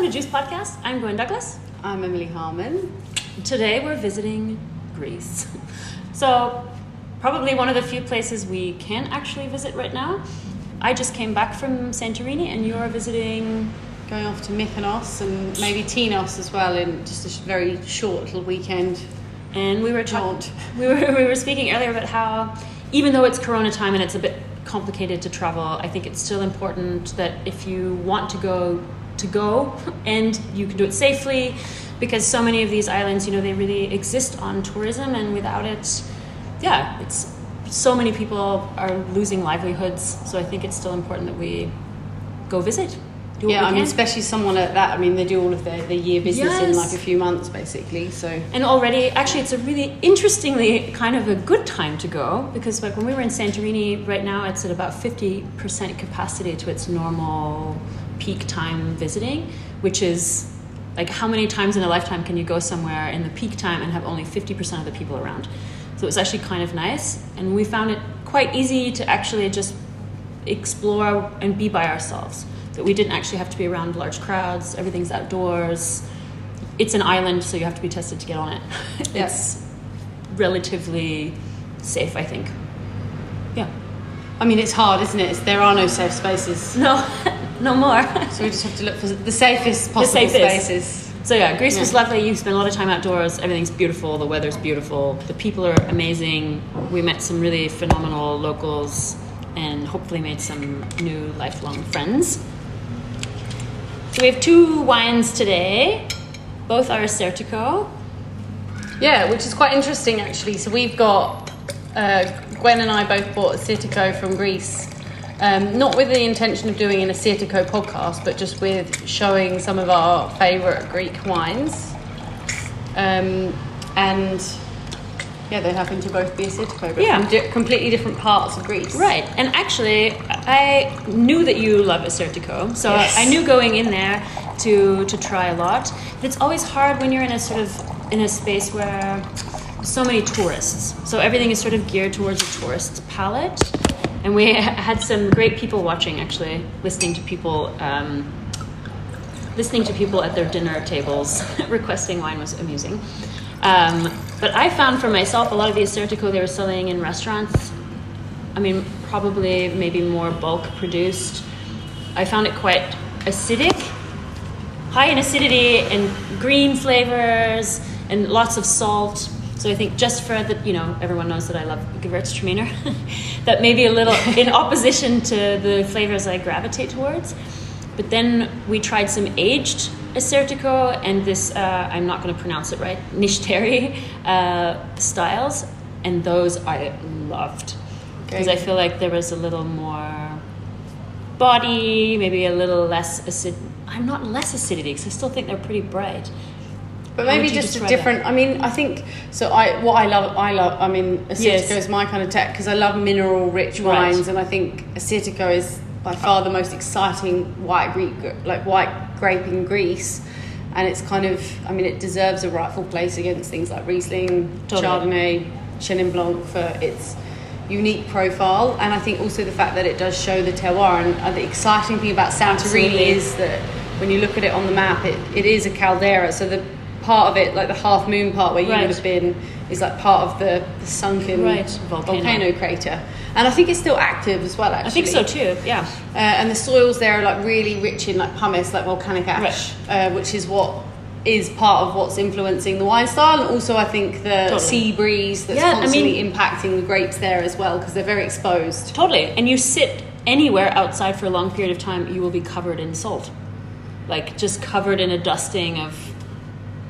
Welcome to Juice Podcast. I'm Gwen Douglas. I'm Emily Harmon. Today we're visiting Greece. So, probably one of the few places we can actually visit right now. I just came back from Santorini and you're visiting. Going off to Mykonos and maybe Tinos as well in just a very short little weekend. And we were talking. We were, we were speaking earlier about how, even though it's Corona time and it's a bit complicated to travel, I think it's still important that if you want to go, to go, and you can do it safely, because so many of these islands, you know, they really exist on tourism, and without it, yeah, it's so many people are losing livelihoods. So I think it's still important that we go visit. Do Yeah, I mean, especially someone at that. I mean, they do all of their, their year business in like a few months, basically. So And already, actually, it's a really interestingly kind of a good time to go because, like, when we were in Santorini, right now it's at about 50% capacity to its normal peak time visiting, which is like how many times in a lifetime can you go somewhere in the peak time and have only 50% of the people around? So it was actually kind of nice. And we found it quite easy to actually just explore and be by ourselves. That we didn't actually have to be around large crowds, everything's outdoors it's an island, so you have to be tested to get on it. Yeah. It's relatively safe, I think. Yeah. I mean, it's hard, isn't it? It's, there are no safe spaces, No, no more. so we just have to look for the safest possible safest. spaces. So yeah, Greece was lovely. You spend a lot of time outdoors. Everything's beautiful. The weather's beautiful. The people are amazing. We met some really phenomenal locals, and hopefully made some new lifelong friends. So we have two wines today. Both are Assyrtiko. Yeah, which is quite interesting actually. So we've got uh, Gwen and I both bought a Assyrtiko from Greece, um, not with the intention of doing an Assyrtiko podcast, but just with showing some of our favourite Greek wines. Um, and yeah, they happen to both be a Assyrtiko, but Yeah. from di- completely different parts of Greece. Right, and actually, I knew that you love Assyrtiko, so Yes. I knew going in there to to try a lot. But it's always hard when you're in a sort of in a space where so many tourists, so everything is sort of geared towards a tourist palette. And we had some great people watching, actually, listening to people. Um, listening to people at their dinner tables requesting wine was amusing. Um, but I found for myself a lot of the Assyrtiko they were selling in restaurants. I mean, probably maybe more bulk produced. I found it quite acidic, high in acidity and green flavors and lots of salt. So I think just for the, you know, everyone knows that I love Gewürztraminer, that maybe a little in opposition to the flavors I gravitate towards. But then we tried some aged Assyrtiko and this, uh, I'm not going to pronounce it right, Nykteri uh, styles, and those I loved. Because I feel like there was a little more body, maybe a little less acid. I'm not less acidity because I still think they're pretty bright. But maybe just a different. I mean, I think so. I what I love, I love. I mean, Assyrtiko Yes. is my kind of tech because I love mineral rich Right. wines, and I think Assyrtiko is by far the most exciting white Greek, like white grape in Greece, and it's kind of. I mean, it deserves a rightful place against things like Riesling, Totally. Chardonnay, Chenin Blanc for its unique profile, and I think also the fact that it does show the terroir. And the exciting thing about Santorini Absolutely. is that when you look at it on the map, it, it is a caldera. So the part of it, like the half moon part where you Right. would have been, is like part of the, the sunken Right, volcano. volcano. crater. And I think it's still active as well. Actually, I think so too. Yeah. Uh, and the soils there are like really rich in like pumice, like volcanic ash, uh, which is what is part of what's influencing the wine style. And also, I think the Totally. sea breeze that's Yeah, I constantly mean- impacting the grapes there as well because they're very exposed. Totally. And you sit anywhere outside for a long period of time, you will be covered in salt. Like just covered in a dusting of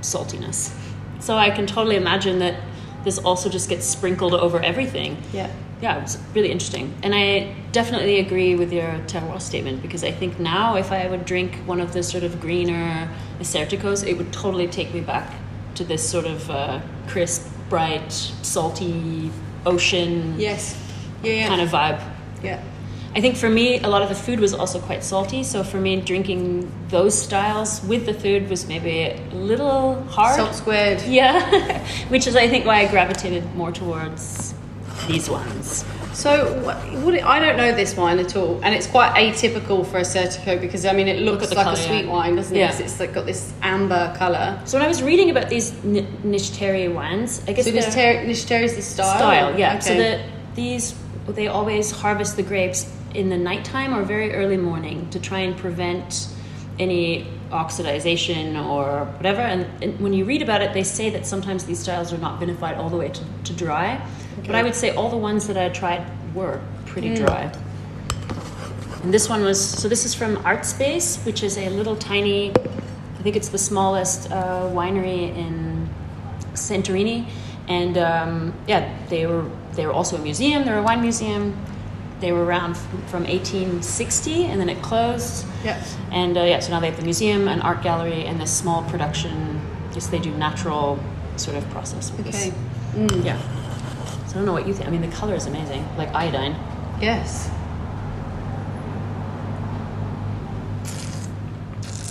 saltiness. So I can totally imagine that this also just gets sprinkled over everything. Yeah. Yeah, it's really interesting. And I definitely agree with your terroir statement because I think now if I would drink one of the sort of greener Assyrtikos, it would totally take me back to this sort of uh, crisp, bright, salty ocean Yes. Yeah. Yeah. kind of vibe. Yeah. I think for me, a lot of the food was also quite salty. So for me, drinking those styles with the food was maybe a little hard. Salt squared. Yeah, which is I think why I gravitated more towards these ones. So what, it- I don't know this wine at all, and it's quite atypical for a Assyrtiko because I mean it looks like colour, a sweet yeah. wine, doesn't it? Yeah. It's like got this amber color. So when I was reading about these N- Nykteri wines, I guess So Nykteri Nykteri is the style. style, yeah. So Okay. that these they always harvest the grapes in the nighttime or very early morning to try and prevent any oxidization or whatever. And, and when you read about it, they say that sometimes these styles are not vinified all the way to, to dry. But I would say all the ones that I tried were pretty dry. And this one was so. This is from Art Space, which is a little tiny. I think it's the smallest uh, winery in Santorini, and um, yeah, they were they were also a museum. They're a wine museum. They were around from 1860, and then it closed. Yeah. And uh, yeah, so now they have the museum, an art gallery, and this small production. Just they do natural sort of process with Okay. this. Yeah. So I don't know what you think. I mean, the color is amazing, like iodine. Yes.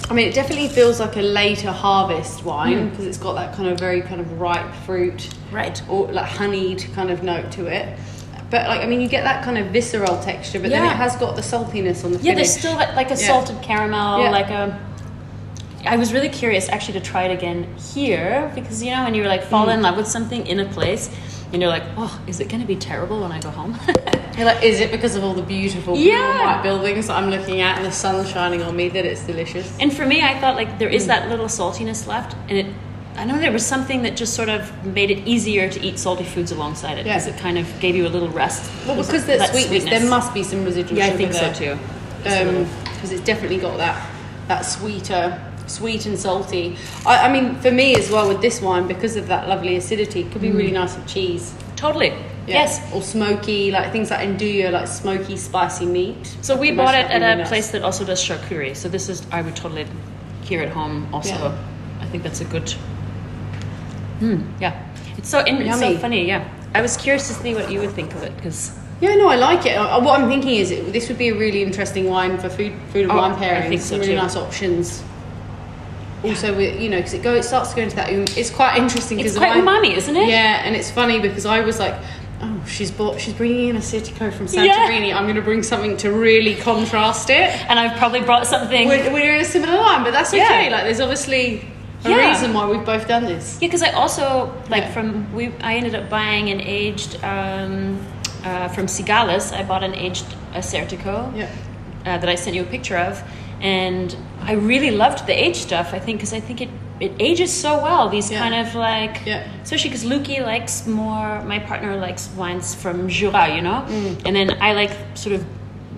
I mean, it definitely feels like a later harvest wine because it's got that kind of very kind of ripe fruit, Right. or like honeyed kind of note to it. But like, I mean, you get that kind of visceral texture, but then it has got the saltiness on the finish. Yeah, finish. there's still like like a Yeah. salted caramel, Yeah. like a. I was really curious actually to try it again here because you know when you like fall Mm. in love with something in a place, and you're like, oh, is it going to be terrible when I go home? You're like, is it because of all the beautiful Yeah. white buildings that I'm looking at and the sun shining on me that it's delicious? and for me, I thought like there is Mm. that little saltiness left, and it. I know there was something that just sort of made it easier to eat salty foods alongside it Yeah. because it kind of gave you a little rest. Well, because there's that sweetness, there must be some residual Yeah, I think so too. Just a little. because it's definitely got that that sweeter sweet and salty I, I mean for me as well with this wine because of that lovely acidity it could be really nice with cheese Totally. Yeah. Mm. Yes. or smoky like things like andouille like smoky, spicy meat So we bought it at a nice. place that also does charcuterie. So this is I would totally here at home also. Yeah. I think that's a good. Hmm. Yeah. It's so in, it's so funny. Yeah. I was curious to see what you would think of it because yeah no I like it Uh, what I'm thinking is it, this would be a really interesting wine for food food and Oh, wine I pairing think so some really too. nice options also with you know because it go it starts to go into that um, it's quite interesting it's quite umami, isn't it? Yeah, and it's funny because I was like, oh, she's bought, she's bringing in a Assyrtiko from Yeah. Santorini. I'm going to bring something to really contrast it. And I've probably brought something. We're, we're in a similar line, but that's okay. Yeah. Like, there's obviously a Yeah. reason why we've both done this. Yeah, because I also like Yeah. from we. I ended up buying an aged um, uh, from Sigalas. I bought an aged Assyrtiko. Yeah. uh, that I sent you a picture of, and I really loved the age stuff. I think because I think it it ages so well. These Yeah. kind of like, Yeah. especially because Luki likes more. My partner likes wines from Jura, you know, Mm. and then I like sort of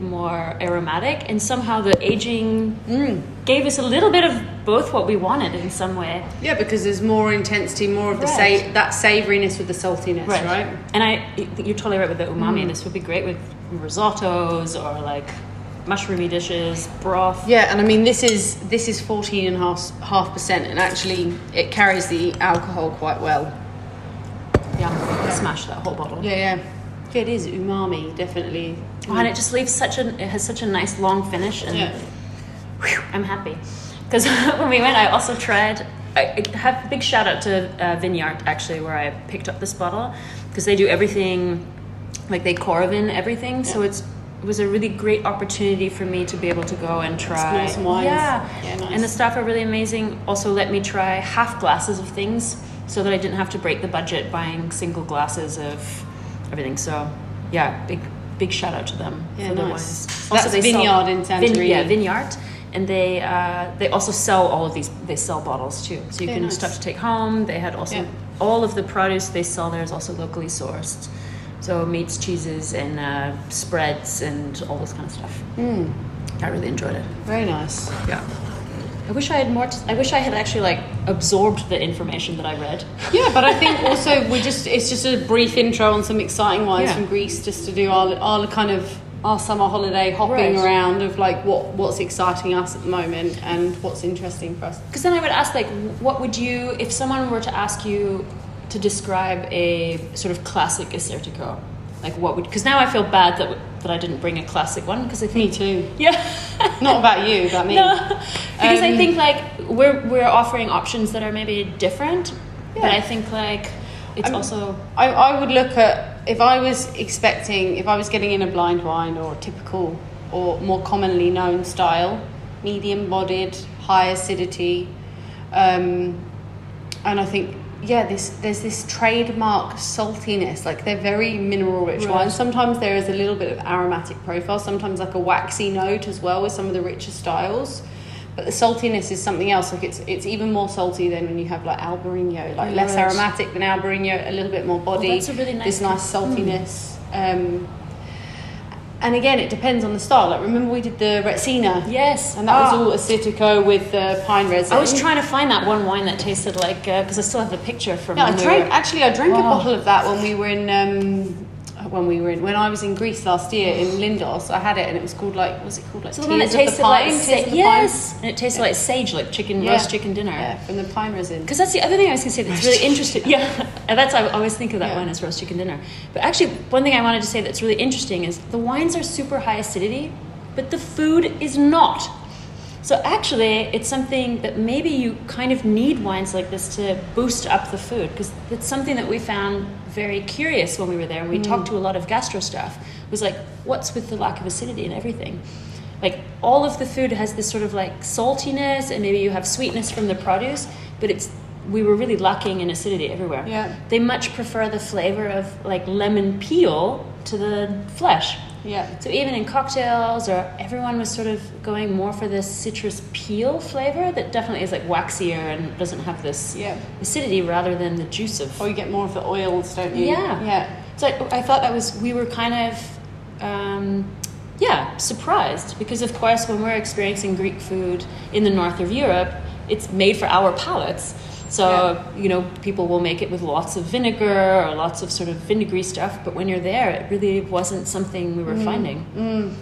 more aromatic, and somehow the aging Mm. gave us a little bit of both what we wanted in some way. Yeah, because there's more intensity, more of the Right. sa- that savouriness with the saltiness, right? And I, you're totally right with the umami. Mm. This would be great with risottos or like mushroomy dishes, broth. Yeah, and I mean this is this is 14 and half half percent, and actually it carries the alcohol quite well. Yeah, smash that whole bottle. Yeah, yeah. Yeah, it is umami, definitely. Oh, and it just leaves such a it has such a nice long finish and Yeah. whew, I'm happy because when we went I also tried I I have big shout out to uh, Vineyard actually where I picked up this bottle because they do everything like they Coravin everything so it's it was a really great opportunity for me to be able to go and try wines. yeah, Yeah, nice. and the staff are really amazing also let me try half glasses of things so that I didn't have to break the budget buying single glasses of everything so yeah big big shout out to them Yeah, for nice. wines. That's Vineyard in Santorini. yeah, Vineyard, and they uh, they also sell all of these. They sell bottles too, so you Very can nice. stuff to take home. They had also Yeah. all of the produce they sell there is also locally sourced. So meats, cheeses, and uh, spreads, and all this kind of stuff. Mm, I really enjoyed it. very nice. Yeah. I wish I had more. T- I wish I had actually like absorbed the information that I read. Yeah, but I think also we just it's just a brief intro on some exciting wines Yeah. from Greece just to do our our kind of our summer holiday hopping Right. around of like what what's exciting us at the moment and what's interesting for us. Because then I would ask, like, what would you, if someone were to ask you to describe a sort of classic Assyrtiko, like what would? Because now I feel bad that that I didn't bring a classic one because I Me too. yeah, Not about you, about me. no, because I Um, think like we're we're offering options that are maybe different, but I think like it's I'm- also I, I would look at if I was expecting, if I was getting in a blind wine or typical or more commonly known style, medium bodied, high acidity, um, and I think yeah, this there's this trademark saltiness. Like they're very mineral rich Right. wines. Sometimes there is a little bit of aromatic profile. Sometimes like a waxy note as well with some of the richer styles. But the saltiness is something else. Like it's it's even more salty than when you have like Albarino. Like less Right. aromatic than Albarino, a little bit more body. that's a really nice This nice saltiness. Um, and again, it depends on the style. Like remember we did the Retsina. Yes. And that was Ah. all Assyrtiko with the pine resin. I was trying to find that one wine that tasted like because I still have the picture from. Yeah, I when we drank. were- Actually, I drank a bottle of that when we were in. Um, when we were in when I was in Greece last year in Lindos, I had it and it was called like what was it called like So the one that Tears of the tasted Pine? like Tears of the yes, and it tasted like sage, like chicken Pine? roast chicken dinner. Yeah, from the pine resin. Because that's the other thing I was going to say that's really interesting. Yeah, and that's I always think of that Yeah. one as roast chicken dinner. But actually, one thing I wanted to say that's really interesting is the wines are super high acidity, but the food is not. So actually, it's something that maybe you kind of need wines like this to boost up the food because it's something that we found very curious when we were there and we mm. talked to a lot of gastro stuff was like what's with the lack of acidity and everything? Like all of the food has this sort of like saltiness and maybe you have sweetness from the produce but it's we were really lacking in acidity everywhere. Yeah. they much prefer the flavor of like lemon peel to the flesh Yeah. so even in cocktails or everyone was sort of going more for this citrus peel flavor that definitely is like waxier and doesn't have this Yeah. acidity rather than the juice of Or you get more of the oils, don't you? yeah. Yeah. So I, I thought that was, we were kind of, um, yeah, surprised because, of course, when we're experiencing Greek food in the north of Europe, it's made for our palates. So, you know, people will make it with lots of vinegar or lots of sort of vinegary stuff, but when you're there, it really wasn't something we were mm. finding. Mm.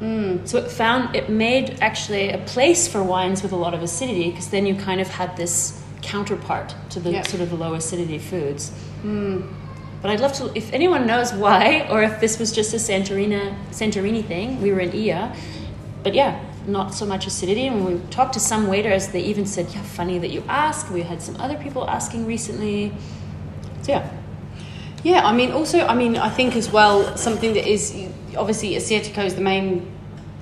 Mm. So it found it made actually a place for wines with a lot of acidity because then you kind of had this counterpart to the Yeah. sort of low acidity foods. But I'd love to, if anyone knows why, or if this was just a Santorini Santorini thing. We were in Ia, but yeah, not so much acidity. And we talked to some waiters, they even said, "Yeah, funny that you ask." We had some other people asking recently. So yeah, Yeah, I mean, also, I mean, I think as well, something that is obviously Assyrtiko is the main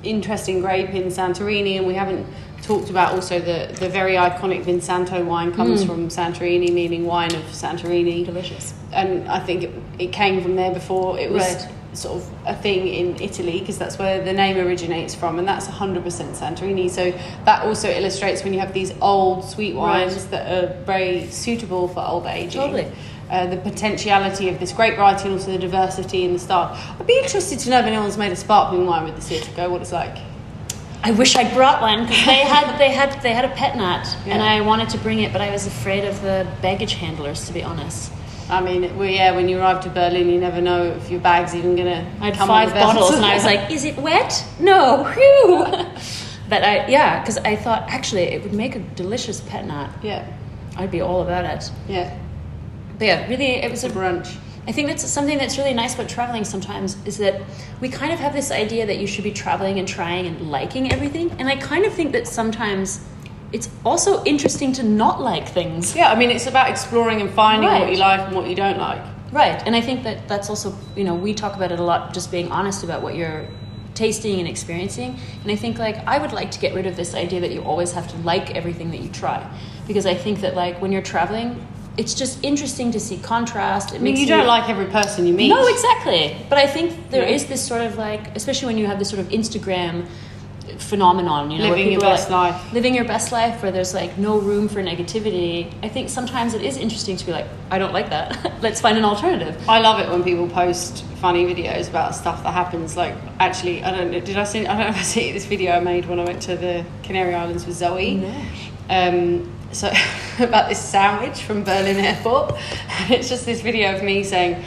interesting grape in Santorini, and we haven't talked about also the, the very iconic Vinsanto wine comes mm. from Santorini, meaning wine of Santorini. delicious. And I think it, it came from there before it was Right. Sort of a thing in Italy, because that's where the name originates from, and that's 100% Santorini. So that also illustrates when you have these old sweet Right. wines that are very suitable for old aging Totally. uh, the potentiality of this great variety and also the diversity in the style. I'd be interested to know if anyone's made a sparkling wine with the Assyrtiko, what it's like. I wish I brought one because they had they had they had a pet nat, and I wanted to bring it, but I was afraid of the baggage handlers. To be honest, I mean, well, yeah, when you arrive to Berlin, you never know if your bag's even gonna. I had five bottles, and I was like, "Is it wet? No, whew." But I yeah, because I thought actually it would make a delicious pet nat. yeah, I'd be all about it. yeah, But yeah, really, it was a a brunch. I think that's something that's really nice about traveling sometimes is that we kind of have this idea that you should be traveling and trying and liking everything. And I kind of think that sometimes it's also interesting to not like things. Yeah, I mean, it's about exploring and finding what you like and what you don't like. Right. And I think that that's also, you know, we talk about it a lot, just being honest about what you're tasting and experiencing. And I think, like, I would like to get rid of this idea that you always have to like everything that you try. Because I think that, like, when you're traveling, it's just interesting to see contrast. It I mean, makes you don't like every person you meet. No, exactly. But I think there Yeah. is this sort of like, especially when you have this sort of Instagram phenomenon, you know, Living your best like, life. living your best life, where there's like no room for negativity. I think sometimes it is interesting to be like, I don't like that. Let's find an alternative. I love it when people post funny videos about stuff that happens. Like, actually, I don't know. Did I see? I don't know if I see this video I made when I went to the Canary Islands with Zoe. No. Um, so about this sandwich from Berlin Airport, and it's just this video of me saying,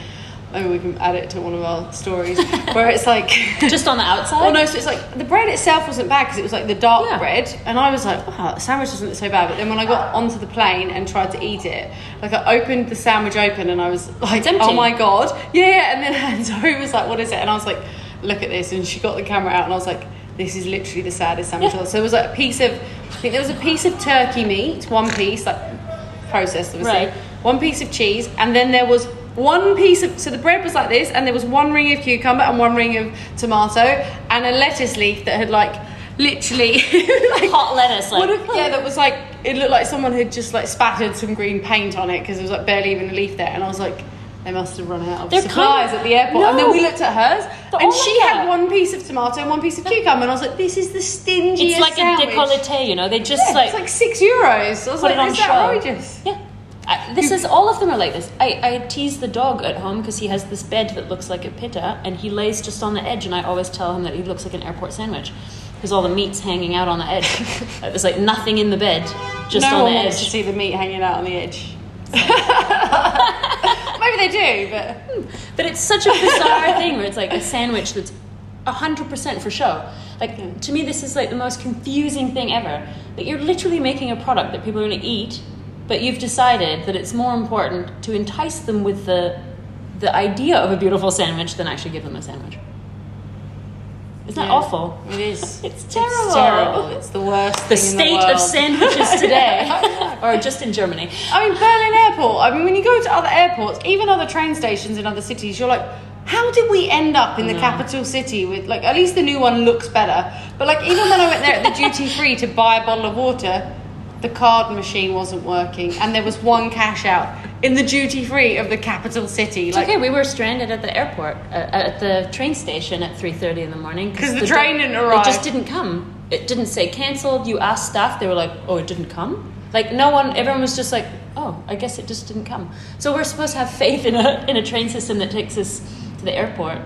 maybe we can add it to one of our stories, where it's like. Just on the outside. Oh no! So it's like the bread itself wasn't bad because it was like the dark Yeah. bread, and I was like, "Wow, the sandwich doesn't look so bad." But then when I got onto the plane and tried to eat it, like I opened the sandwich open and I was like, "Oh my god!" Yeah, yeah. And then Zoe was like, "What is it?" And I was like, "Look at this," and she got the camera out, and I was like, "This is literally the saddest sandwich." ever." So it was like a piece of, I think there was a piece of turkey meat, one piece, like processed obviously, Right. one piece of cheese, and then there was one piece of so the bread was like this, and there was one ring of cucumber and one ring of tomato, and a lettuce leaf that had like literally like Hot lettuce, like if, yeah, that was like it looked like someone had just like spattered some green paint on it because there was like barely even a leaf there, and I was like. They must have run out of They're supplies kind of- at the airport. And then we looked at hers, and she had that- one piece of tomato and one piece of cucumber. And I was like, "This is the stingiest it's like sandwich. a décolleté, you know. They just Yeah, like, it's like six euros. I was like, "Is show. that outrageous?" Yeah. I, this is all of them are like this. I, I tease the dog at home because he has this bed that looks like a pitta, and he lays just on the edge. And I always tell him that he looks like an airport sandwich because all the meat's hanging out on the edge. There's like nothing in the bed, just no on one the wants to edge. see the meat hanging out on the edge. Maybe they do, but hmm. But it's such a bizarre thing where it's like a sandwich that's hundred percent for show. Like to me, this is like the most confusing thing ever. That you're literally making a product that people are going to eat, but you've decided that it's more important to entice them with the the idea of a beautiful sandwich than actually give them a sandwich. Isn't that Yeah. awful? it is. It's terrible. It's terrible. It's the worst. The state the of sandwiches today, or just in Germany. I mean, Berlin Airport. I mean, when you go to other airports, even other train stations in other cities, you're like, how did we end up in the capital city with like at least the new one looks better? But like even when I went there at the duty free to buy a bottle of water, the card machine wasn't working, and there was one cash out in the duty free of the capital city. Like, okay, we were stranded at the airport, uh, at the train station at 3.30 in the morning. 'Cause the train didn't arrive. It just didn't come. It didn't say cancelled. You asked staff, they were like, oh, it didn't come? Like, no one, everyone was just like, oh, I guess it just didn't come. So we're supposed to have faith in a, in a train system that takes us to the airport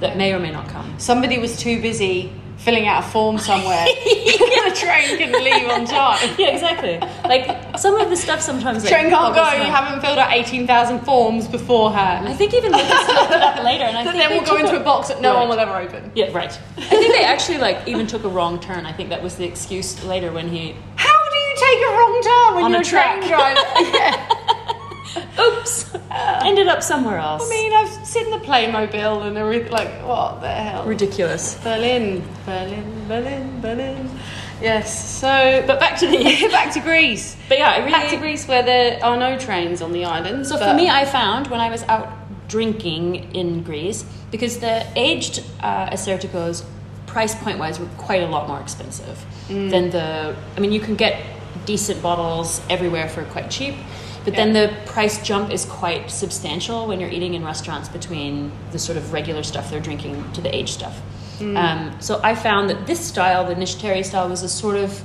that may or may not come. somebody was too busy filling out a form somewhere. the train couldn't leave on time. Yeah, exactly. Like, some of the stuff sometimes... Like, Train can't go. You haven't filled out eighteen thousand forms beforehand. I think even Lucas looked it up later, and I think then we'll go into a box that no Right. one will ever open. Yeah, right. I think they actually like even took a wrong turn. I think that was the excuse later when he How do you take a wrong turn when On you're a a train driver? yeah. Oops ended up somewhere else. I mean, I've seen the Playmobil and everything. Like, what the hell? ridiculous. Berlin, Berlin, Berlin, Berlin. Yes. So, But back to the back to Greece. but yeah, I really Back to Greece, where there are no trains on the island. So but- for me, I found when I was out drinking in Greece because the aged uh, price point wise, were quite a lot more expensive than the. I mean, you can get decent bottles everywhere for quite cheap. But then the price jump is quite substantial when you're eating in restaurants between the sort of regular stuff they're drinking to the aged stuff. Um, so I found that this style, the Nykteri style, was a sort of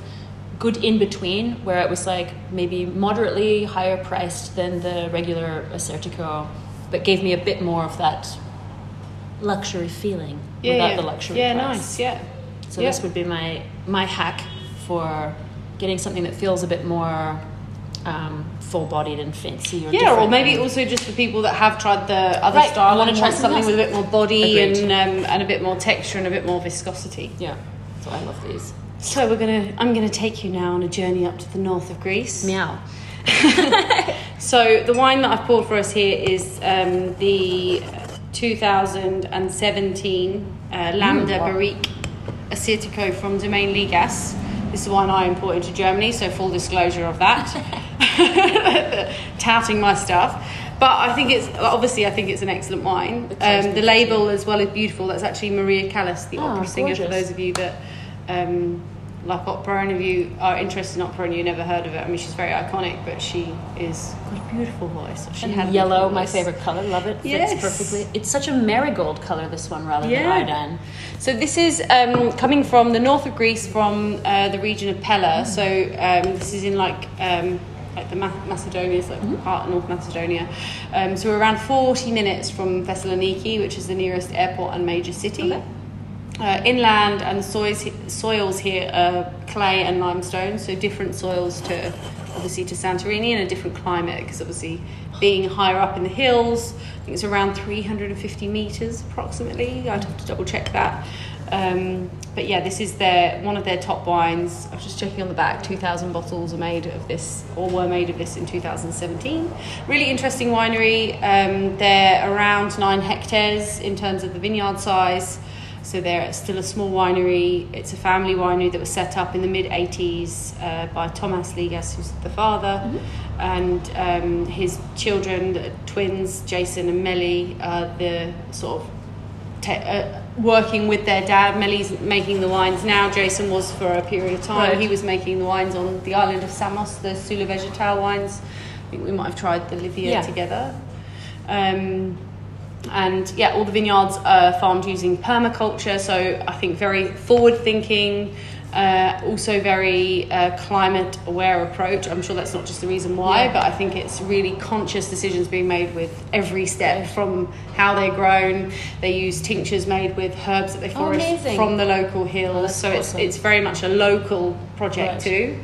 good in between where it was like maybe moderately higher priced than the regular Assyrtiko, but gave me a bit more of that luxury feeling yeah, without yeah. the luxury Yeah, price. nice. Yeah. So Yeah. this would be my my hack for getting something that feels a bit more um, full-bodied and fancy or Yeah, or maybe and- also just for people that have tried the other Right, style wanna try something something with a bit more body Agreed. and um, and a bit more texture and a bit more viscosity. yeah. So I love these. So we're gonna I'm gonna take you now on a journey up to the north of Greece. Meow. So the wine that I've poured for us here is um, the 2017 uh, Lambda Mm, wow. Barrique Assyrtiko from Domaine Ligas. This is the wine I imported to Germany, so full disclosure of that. Touting my stuff. But I think it's obviously I think it's an excellent wine. The Um, the label as well is beautiful. That's actually Maria Callas, the Oh, opera singer. For those of you that um, like opera, and if you are interested in opera and you never heard of it, I mean she's very iconic, but she is got a beautiful voice. She And had yellow, my favorite color. Love it. Fits perfectly. It's such a marigold color. This one rather Yeah. than iodine. So this is um, coming from the north of Greece, from uh, the region of Pella. So um, this is in like um, like the Ma- Macedonia, like part of North Macedonia. Um, so we're around 40 minutes from Thessaloniki, which is the nearest airport and major city. Okay. Uh, inland and soils, soils here are clay and limestone, so different soils to obviously to Santorini and a different climate because obviously being higher up in the hills, I think it's around 350 meters approximately. I'd have to double check that. Um, but yeah, this is their one of their top wines. I was just checking on the back. 2,000 bottles are made of this, or were made of this in 2017. Really interesting winery. Um, they're around nine hectares in terms of the vineyard size. So they're still a small winery. It's a family winery that was set up in the mid 80s uh, by Thomas Ligas, who's the father. and um, his children, the twins, Jason and Meli, are the sort of te- uh, working with their dad. Meli's making the wines now. Jason was for a period of time. Right. He was making the wines on the island of Samos, the Sous le Végétal wines. I think we might have tried the Livia Yeah. together. Um, and yeah, all the vineyards are farmed using permaculture, so I think very forward thinking, uh, also very uh, climate aware approach. I'm sure that's not just the reason why, Yeah. but I think it's really conscious decisions being made with every step from how they're grown. They use tinctures made with herbs that they Oh, forest amazing. from the local hills, Oh, so it's awesome. it's very much a local project Right. too.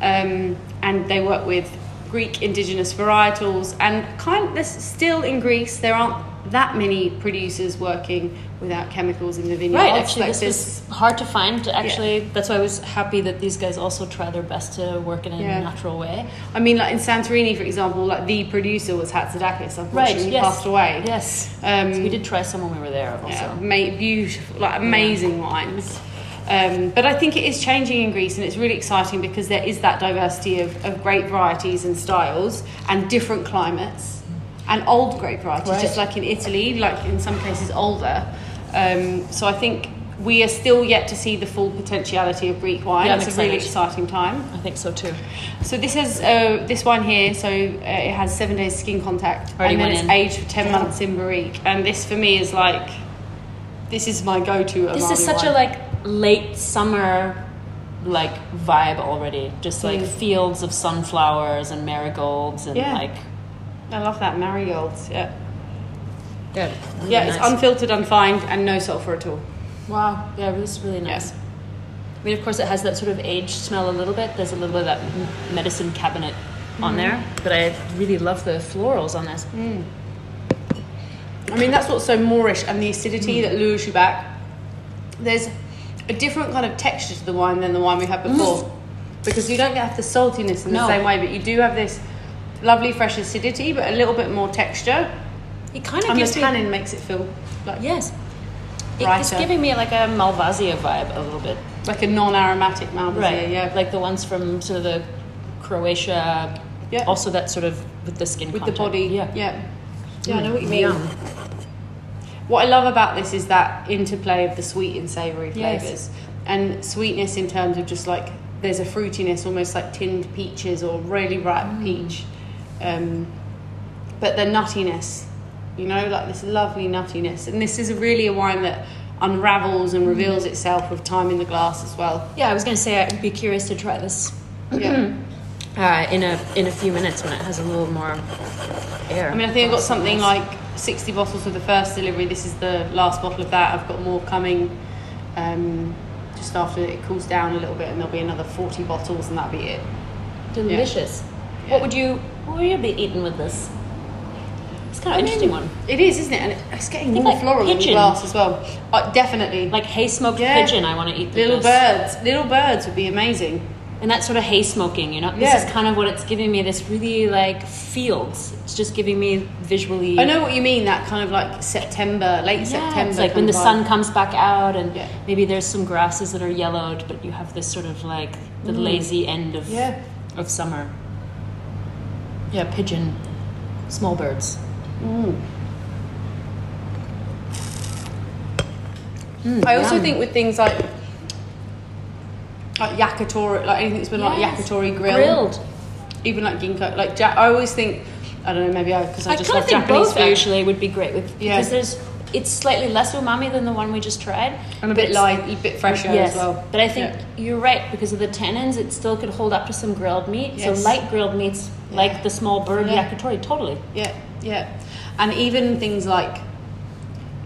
Um, and they work with Greek indigenous varietals, and kind of, there's still in Greece there aren't that many producers working without chemicals in the vineyards. Right, actually, Like this there's- was hard to find. Actually, that's why I was happy that these guys also try their best to work in a Yeah. natural way. I mean, like in Santorini, for example, like the producer was Hatzidakis. Unfortunately, Right, he yes. passed away. Yes, Um, we did try some when we were there. Also, Yeah, ma- beautiful, like amazing wines. Um, but I think it is changing in Greece, and it's really exciting because there is that diversity of, of grape varieties and styles, and different climates, and old grape varieties, Right. just like in Italy, like in some cases older. Um, so I think we are still yet to see the full potentiality of Greek wine. Yeah, it's a really exciting time. I think so too. So this is uh, this one here. So uh, it has seven days skin contact, Already and then it's in. aged for ten months in barrique. And this for me is like, this is my go-to. This is such wine. a like late summer like vibe already. Just like Mm. fields of sunflowers and marigolds and Yeah. like I love that marigolds. Yeah, yeah, yeah. It's unfiltered, unfined, and no sulfur at all. wow. Yeah, this is really nice. I mean, of course, it has that sort of aged smell a little bit. There's a little bit of that medicine cabinet Mm-hmm. on there, but I really love the florals on this. Mm. I mean, that's what's so Moorish, and the acidity that lures you back. There's a different kind of texture to the wine than the wine we had before, because you don't have the saltiness in the No. same way, but you do have this lovely fresh acidity, but a little bit more texture. It kind of And the gives me tannin makes it feel like yes. It, it's giving me like a Malvasia vibe a little bit. like a non-aromatic Malvasia. Right. Yeah, Like the ones from sort of the Croatia. Yeah. Also that sort of with the skin with content. the body. Yeah. yeah, yeah. I know what you mean. yum. What I love about this is that interplay of the sweet and savoury Yes. flavours. And sweetness in terms of just like there's a fruitiness, almost like tinned peaches or really ripe Mm. peach. Um, but the nuttiness, you know, like this lovely nuttiness. And this is really a wine that unravels and reveals itself with time in the glass as well. Yeah, I was gonna say I'd be curious to try this Yeah. uh, in a in a few minutes when it has a little more air. I mean, I think I've got something like 60 bottles with the first delivery. This is the last bottle of that. I've got more coming um, just after it cools down a little bit, and there'll be another 40 bottles, and that'll be it. delicious. Yeah. What would you what would you be eating with this? It's kind of an interesting one. It is, isn't it? And it's getting more like floral in the glass as well. Uh, definitely. Like hay smoked Yeah. pigeon, I want to eat. little this. birds. Little birds would be amazing. and that sort of hay smoking. You know, this Yeah. is kind of what it's giving me. This really like fields. It's just giving me visually. I know what you mean. That kind of like September, late Yeah, September. it's like when the sun comes back out, and Yeah. maybe there's some grasses that are yellowed, but you have this sort of like the lazy end of Mm. Yeah. of summer. Yeah, pigeon, small birds. Mm. Mm, I also Yum. think with things like like yakitori, like anything that's been like yakitori grill, grilled. even like ginkgo, like ja- I always think I don't know maybe I because I, I just love think Japanese both food actually would be great with Yeah. because there's it's slightly less umami than the one we just tried, and a bit light, a bit fresher yes, as well. But I think Yeah. you're right because of the tannins, it still could hold up to some grilled meat. Yes. So light grilled meats, Yeah. like the small bird Yeah. yakitori, totally. Yeah, yeah, and even things like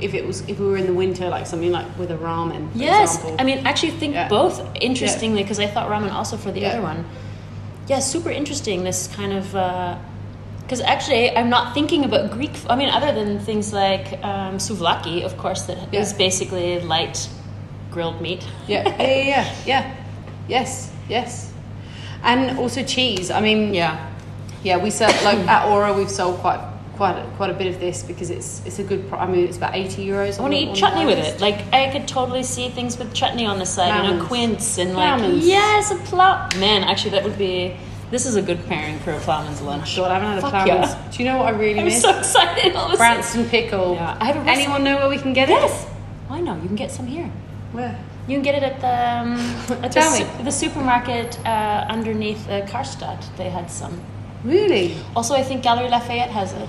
if it was if we were in the winter, like something like with a ramen. Yes, example. I mean, actually, think Yeah. both interestingly because I thought ramen also for the Yeah. other one. Yeah, super interesting. This kind of because actually, I'm not thinking about Greek. i mean, other than things like um, souvlaki, of course, that is Yeah. basically light grilled meat. yeah, yeah, yeah, yeah, yeah, yes, yes, and also cheese. I mean, Yeah, Yeah, we sell like at Aura. We've sold quite quite a, quite a bit of this because it's it's a good. Pri- I mean, it's about eighty euros. I want to eat chutney with it. Like I could totally see things with chutney on the side, you know, quince and like yes, a plow. Man, actually, that would be This is a good pairing for a ploughman's lunch. God, I haven't had a Fuck ploughman's. yeah. Do you know what I really I'm miss? so excited. All of a sudden. Branston pickle. Yeah, I have a recipe. Anyone know where we can get it? Yes. I know. You can get some here. Where? You can get it at the um, at the, su- the supermarket uh, underneath uh, Karstadt. They had some. Really? Also, I think Galeries Lafayette has it.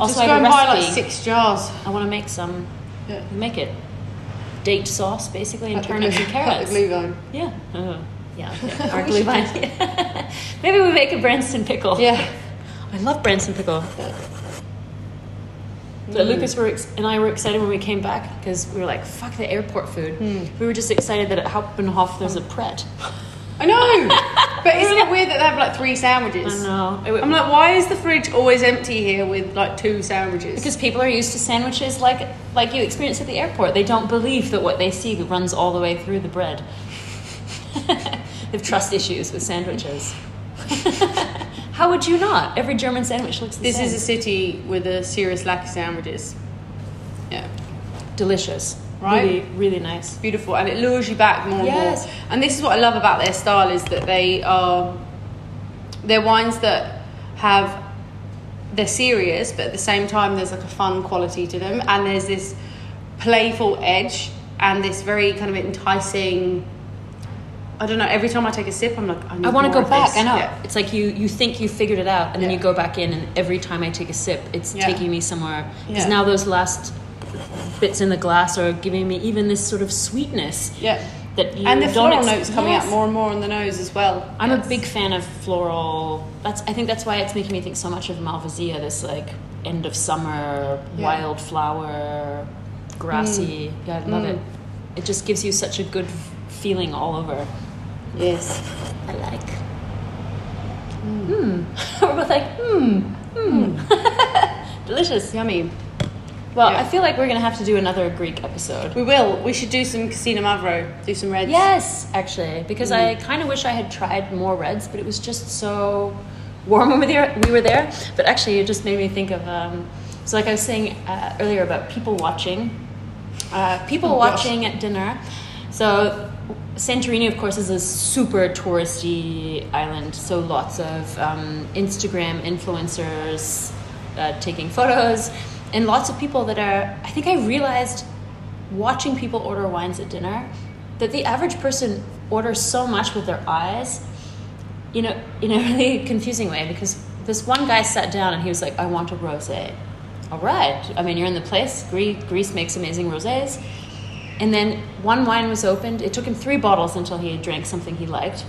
Also, I go have and a buy like six jars. I want to make some. Yeah. Make it date sauce basically and turnips and carrots. glue gun. Yeah. Uh, yeah. Okay. Our glue vine. Maybe we make a Branston pickle. Yeah. I love Branston pickle. Mm. Lucas were ex- and I were excited when we came back because we were like, "Fuck the airport food." Mm. We were just excited that at Hauptbahnhof there's a Pret. I know. But isn't it weird that they have like three sandwiches. I know. It- I'm like, why is the fridge always empty here with like two sandwiches? because people are used to sandwiches like like you experience at the airport. They don't believe that what they see runs all the way through the bread. they have trust issues with sandwiches. How would you not? Every German sandwich looks the this same. is a city with a serious lack of sandwiches. Yeah. delicious. Right? Really, really nice. beautiful and it lures you back more Yes. and more. And this is what I love about their style is that they are they're wines that have they're serious, but at the same time there's like a fun quality to them, and there's this playful edge and this very kind of enticing. I don't know. Every time I take a sip, I'm like, I, I want to go back. this. I know. Yeah. It's like you you think you figured it out, and then you go back in, and every time I take a sip, it's Yeah. taking me somewhere. Because Yeah. now those last bits in the glass are giving me even this sort of sweetness Yeah. that you And the floral ex- notes coming Yes. out more and more on the nose as well. I'm Yes. a big fan of floral. That's I think that's why it's making me think so much of Malvasia. This like end of summer, Yeah. wildflower, grassy. Yeah, I love Mm. it. It just gives you such a good feeling all over. Yes. I like. Hmm. We're both like, hmm, hmm. Delicious. Yummy. Well, Yeah. I feel like we're gonna have to do another Greek episode. We will. We should do some Xinomavro. Do some reds. Yes, actually, because I kind of wish I had tried more reds, but it was just so warm when we were there. We were there, but actually, it just made me think of. Um, so, like I was saying uh, earlier about people watching, uh, people Oh, gosh. watching at dinner. So, Santorini, of course, is a super touristy island. So, lots of um, Instagram influencers uh, taking photos, and lots of people that are. I think I realized watching people order wines at dinner that the average person orders so much with their eyes you know in a really confusing way because this one guy sat down and he was like i want a rosé. All right. I mean you're in the place. Greece, makes amazing rosés. And then one wine was opened. It took him three bottles until he drank something he liked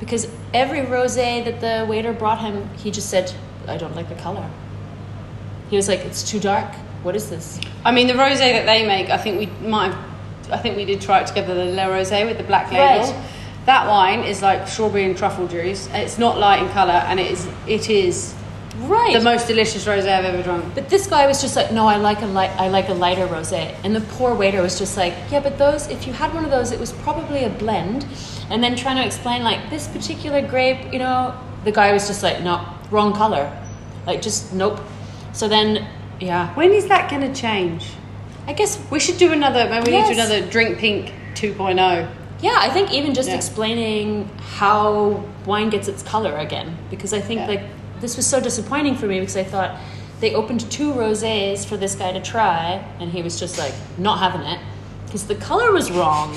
because every rosé that the waiter brought him he just said i don't like the color he was like it's too dark what is this I mean, the rosé that they make, I think we might have, I think we did try it together, the Le Rosé with the black label. Right. That wine is like strawberry and truffle juice. It's not light in colour and it is, it is right the most delicious rosé I've ever drunk. But this guy was just like, no, I like a light, I like a lighter rosé, and the poor waiter was just like, yeah, but those, if you had one of those, it was probably a blend, and then trying to explain like this particular grape, you know, the guy was just like, no, wrong color, like just nope. So then, yeah, When is that going to change? I guess We should do another, maybe we need to do another Drink Pink oh. 2.0. Yeah, I think even just Yeah. explaining how wine gets its color again, because I think Yeah. like this was so disappointing for me because I thought they opened two rosés for this guy to try, and he was just like not having it because the color was wrong.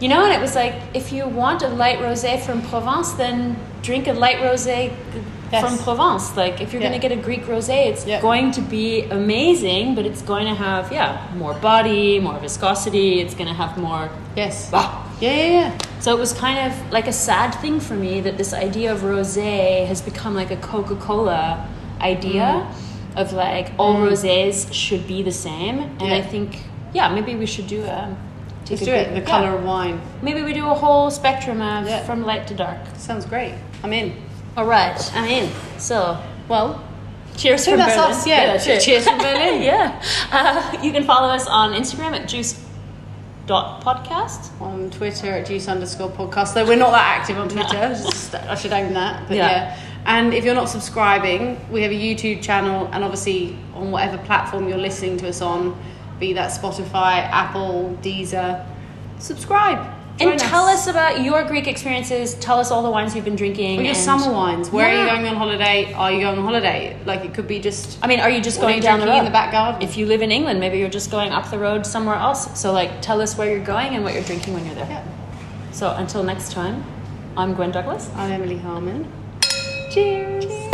You know, and it was like if you want a light rosé from Provence, then drink a light rosé Yes. from Provence. Like if you're Yeah. going to get a Greek rosé, it's Yeah. going to be amazing, but it's going to have yeah more body, more viscosity. It's going to have more Yes. ah, Yeah, yeah, yeah. so it was kind of like a sad thing for me that this idea of rosé has become like a Coca-Cola idea of like all rosés should be the same. And I think yeah, maybe we should do a Let's do it. The yeah. colour of wine. Maybe we do a whole spectrum of Yeah. from light to dark. Sounds great. I'm in. All right. I'm in. So Well, cheers from Berlin. us, yeah. cheers. Cheers from Berlin. yeah. Uh, you can follow us on Instagram at juice dot podcast. on Twitter at juice underscore podcast. Though we're not that active on Twitter. Just- I should own that. But Yeah. yeah. And if you're not subscribing, we have a YouTube channel and obviously on whatever platform you're listening to us on, be that Spotify, Apple, Deezer, subscribe. Join and tell us about your Greek experiences. Tell us all the wines you've been drinking. Or your and- summer wines. Where are you Yeah. going on holiday? Are you going on holiday? Like it could be just. I mean, are you just What are going you down the drinking road in the back garden? If you live in England, maybe you're just going up the road somewhere else. So, like, tell us where you're going and what you're drinking when you're there. Yeah. So, until next time, I'm Gwen Douglas. I'm Emily Harmon. Cheers.